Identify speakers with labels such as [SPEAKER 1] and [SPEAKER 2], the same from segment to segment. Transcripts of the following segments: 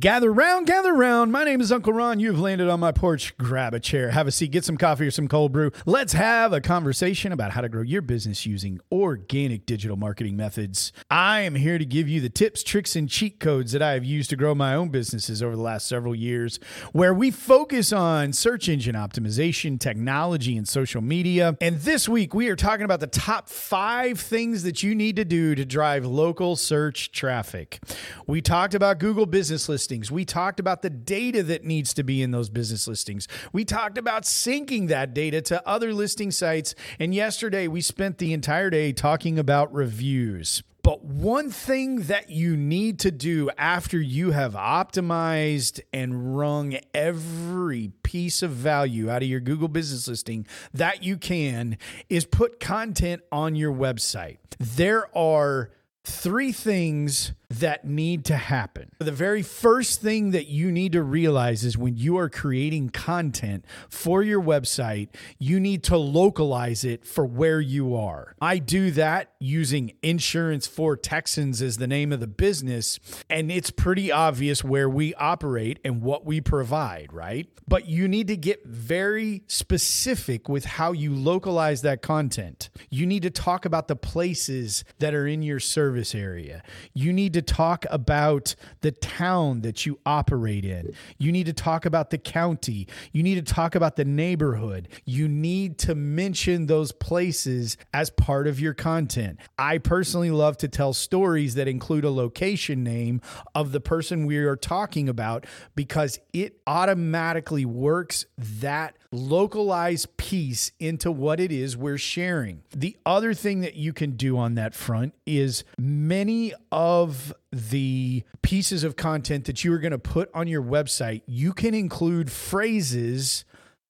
[SPEAKER 1] Gather round, gather round. My name is Uncle Ron. You've landed on my porch. Grab a chair, have a seat, get some coffee or some cold brew. Let's have a conversation about how to grow your business using organic digital marketing methods. I am here to give you the tips, tricks, and cheat codes that I have used to grow my own businesses over the last several years, where we focus on search engine optimization, technology, and social media. And this week, we are talking about the top five things that you need to do to drive local search traffic. We talked about Google Business listings. We talked about the data that needs to be in those business listings. We talked about syncing that data to other listing sites. And yesterday, we spent the entire day talking about reviews. But one thing that you need to do after you have optimized and wrung every piece of value out of your Google business listing that you can is put content on your website. There are three things that need to happen. The very first thing that you need to realize is when you are creating content for your website, you need to localize it for where you are. I do that using Insurance for Texans as the name of the business, and it's pretty obvious where we operate and what we provide, right? But you need to get very specific with how you localize that content. You need to talk about the places that are in your service area. You need to to talk about the town that you operate in. You need to talk about the county. You need to talk about the neighborhood. You need to mention those places as part of your content. I personally love to tell stories that include a location name of the person we are talking about because it automatically works that localized piece into what it is we're sharing. The other thing that you can do on that front is many of the pieces of content that you are going to put on your website, you can include phrases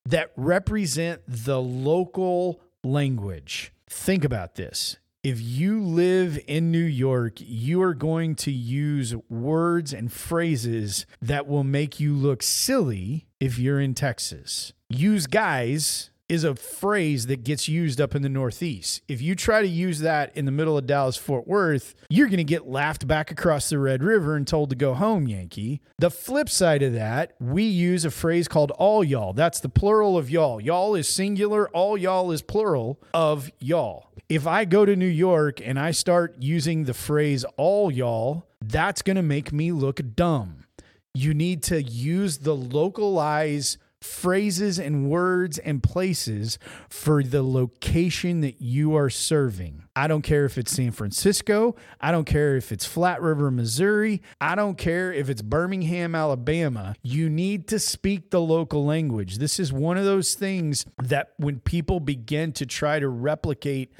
[SPEAKER 1] that represent the local language. Think about this if you live in New York, you are going to use words and phrases that will make you look silly if you're in Texas. Use guys is a phrase that gets used up in the Northeast. If you try to use that in the middle of Dallas Fort Worth, you're going to get laughed back across the Red River and told to go home, Yankee. The flip side of that, we use a phrase called all y'all. That's the plural of y'all. Y'all is singular, all y'all is plural of y'all. If I go to New York and I start using the phrase all y'all, that's going to make me look dumb. You need to use the localized phrases and words and places for the location that you are serving. I don't care if it's San Francisco. I don't care if it's Flat River, Missouri. I don't care if it's Birmingham, Alabama. You need to speak the local language. This is one of those things that when people begin to try to replicate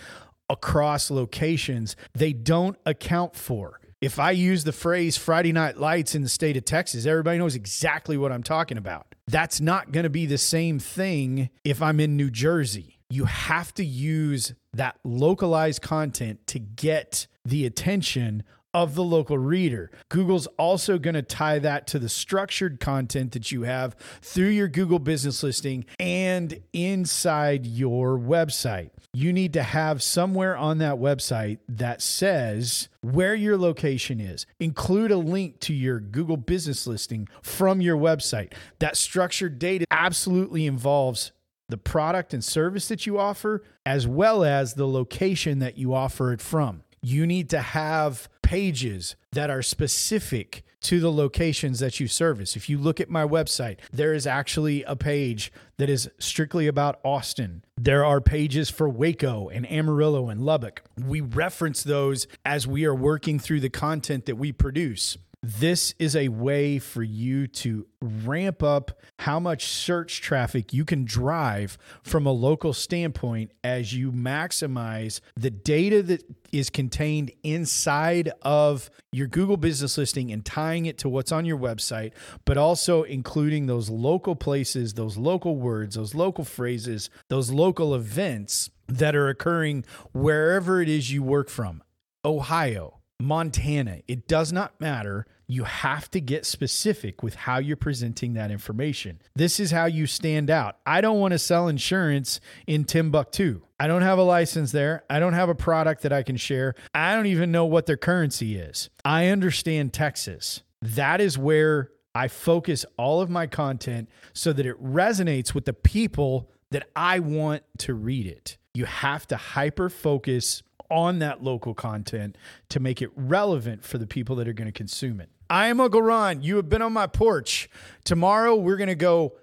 [SPEAKER 1] across locations, they don't account for if I use the phrase Friday Night Lights in the state of Texas, everybody knows exactly what I'm talking about. That's not going to be the same thing if I'm in New Jersey. You have to use that localized content to get the attention of the local reader. Google's also going to tie that to the structured content that you have through your Google business listing and inside your website. You need to have somewhere on that website that says where your location is. Include a link to your Google business listing from your website. That structured data absolutely involves the product and service that you offer, as well as the location that you offer it from. You need to have pages that are specific to the locations that you service. If you look at my website, there is actually a page that is strictly about Austin. There are pages for Waco and Amarillo and Lubbock. We reference those as we are working through the content that we produce. This is a way for you to ramp up how much search traffic you can drive from a local standpoint as you maximize the data that is contained inside of your Google business listing and tying it to what's on your website, but also including those local places, those local words, those local phrases, those local events that are occurring wherever it is you work from. Ohio, Montana, it does not matter. You have to get specific with how you're presenting that information. This is how you stand out. I don't want to sell insurance in Timbuktu. I don't have a license there. I don't have a product that I can share. I don't even know what their currency is. I understand Texas. That is where I focus all of my content so that it resonates with the people that I want to read it. You have to hyper focus on that local content to make it relevant for the people that are going to consume it. I am Uncle Ron. You have been on my porch. Tomorrow, we're going to go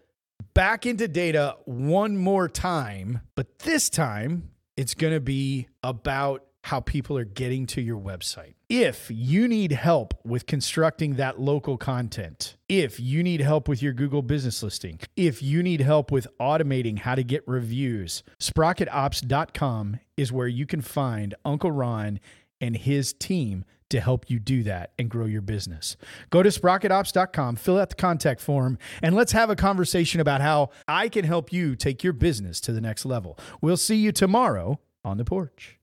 [SPEAKER 1] back into data one more time, but this time it's going to be about how people are getting to your website. If you need help with constructing that local content, if you need help with your Google business listing, if you need help with automating how to get reviews, sprocketops.com is where you can find Uncle Ron and his team to help you do that and grow your business. Go to sprocketops.com, fill out the contact form, and let's have a conversation about how I can help you take your business to the next level. We'll see you tomorrow on the porch.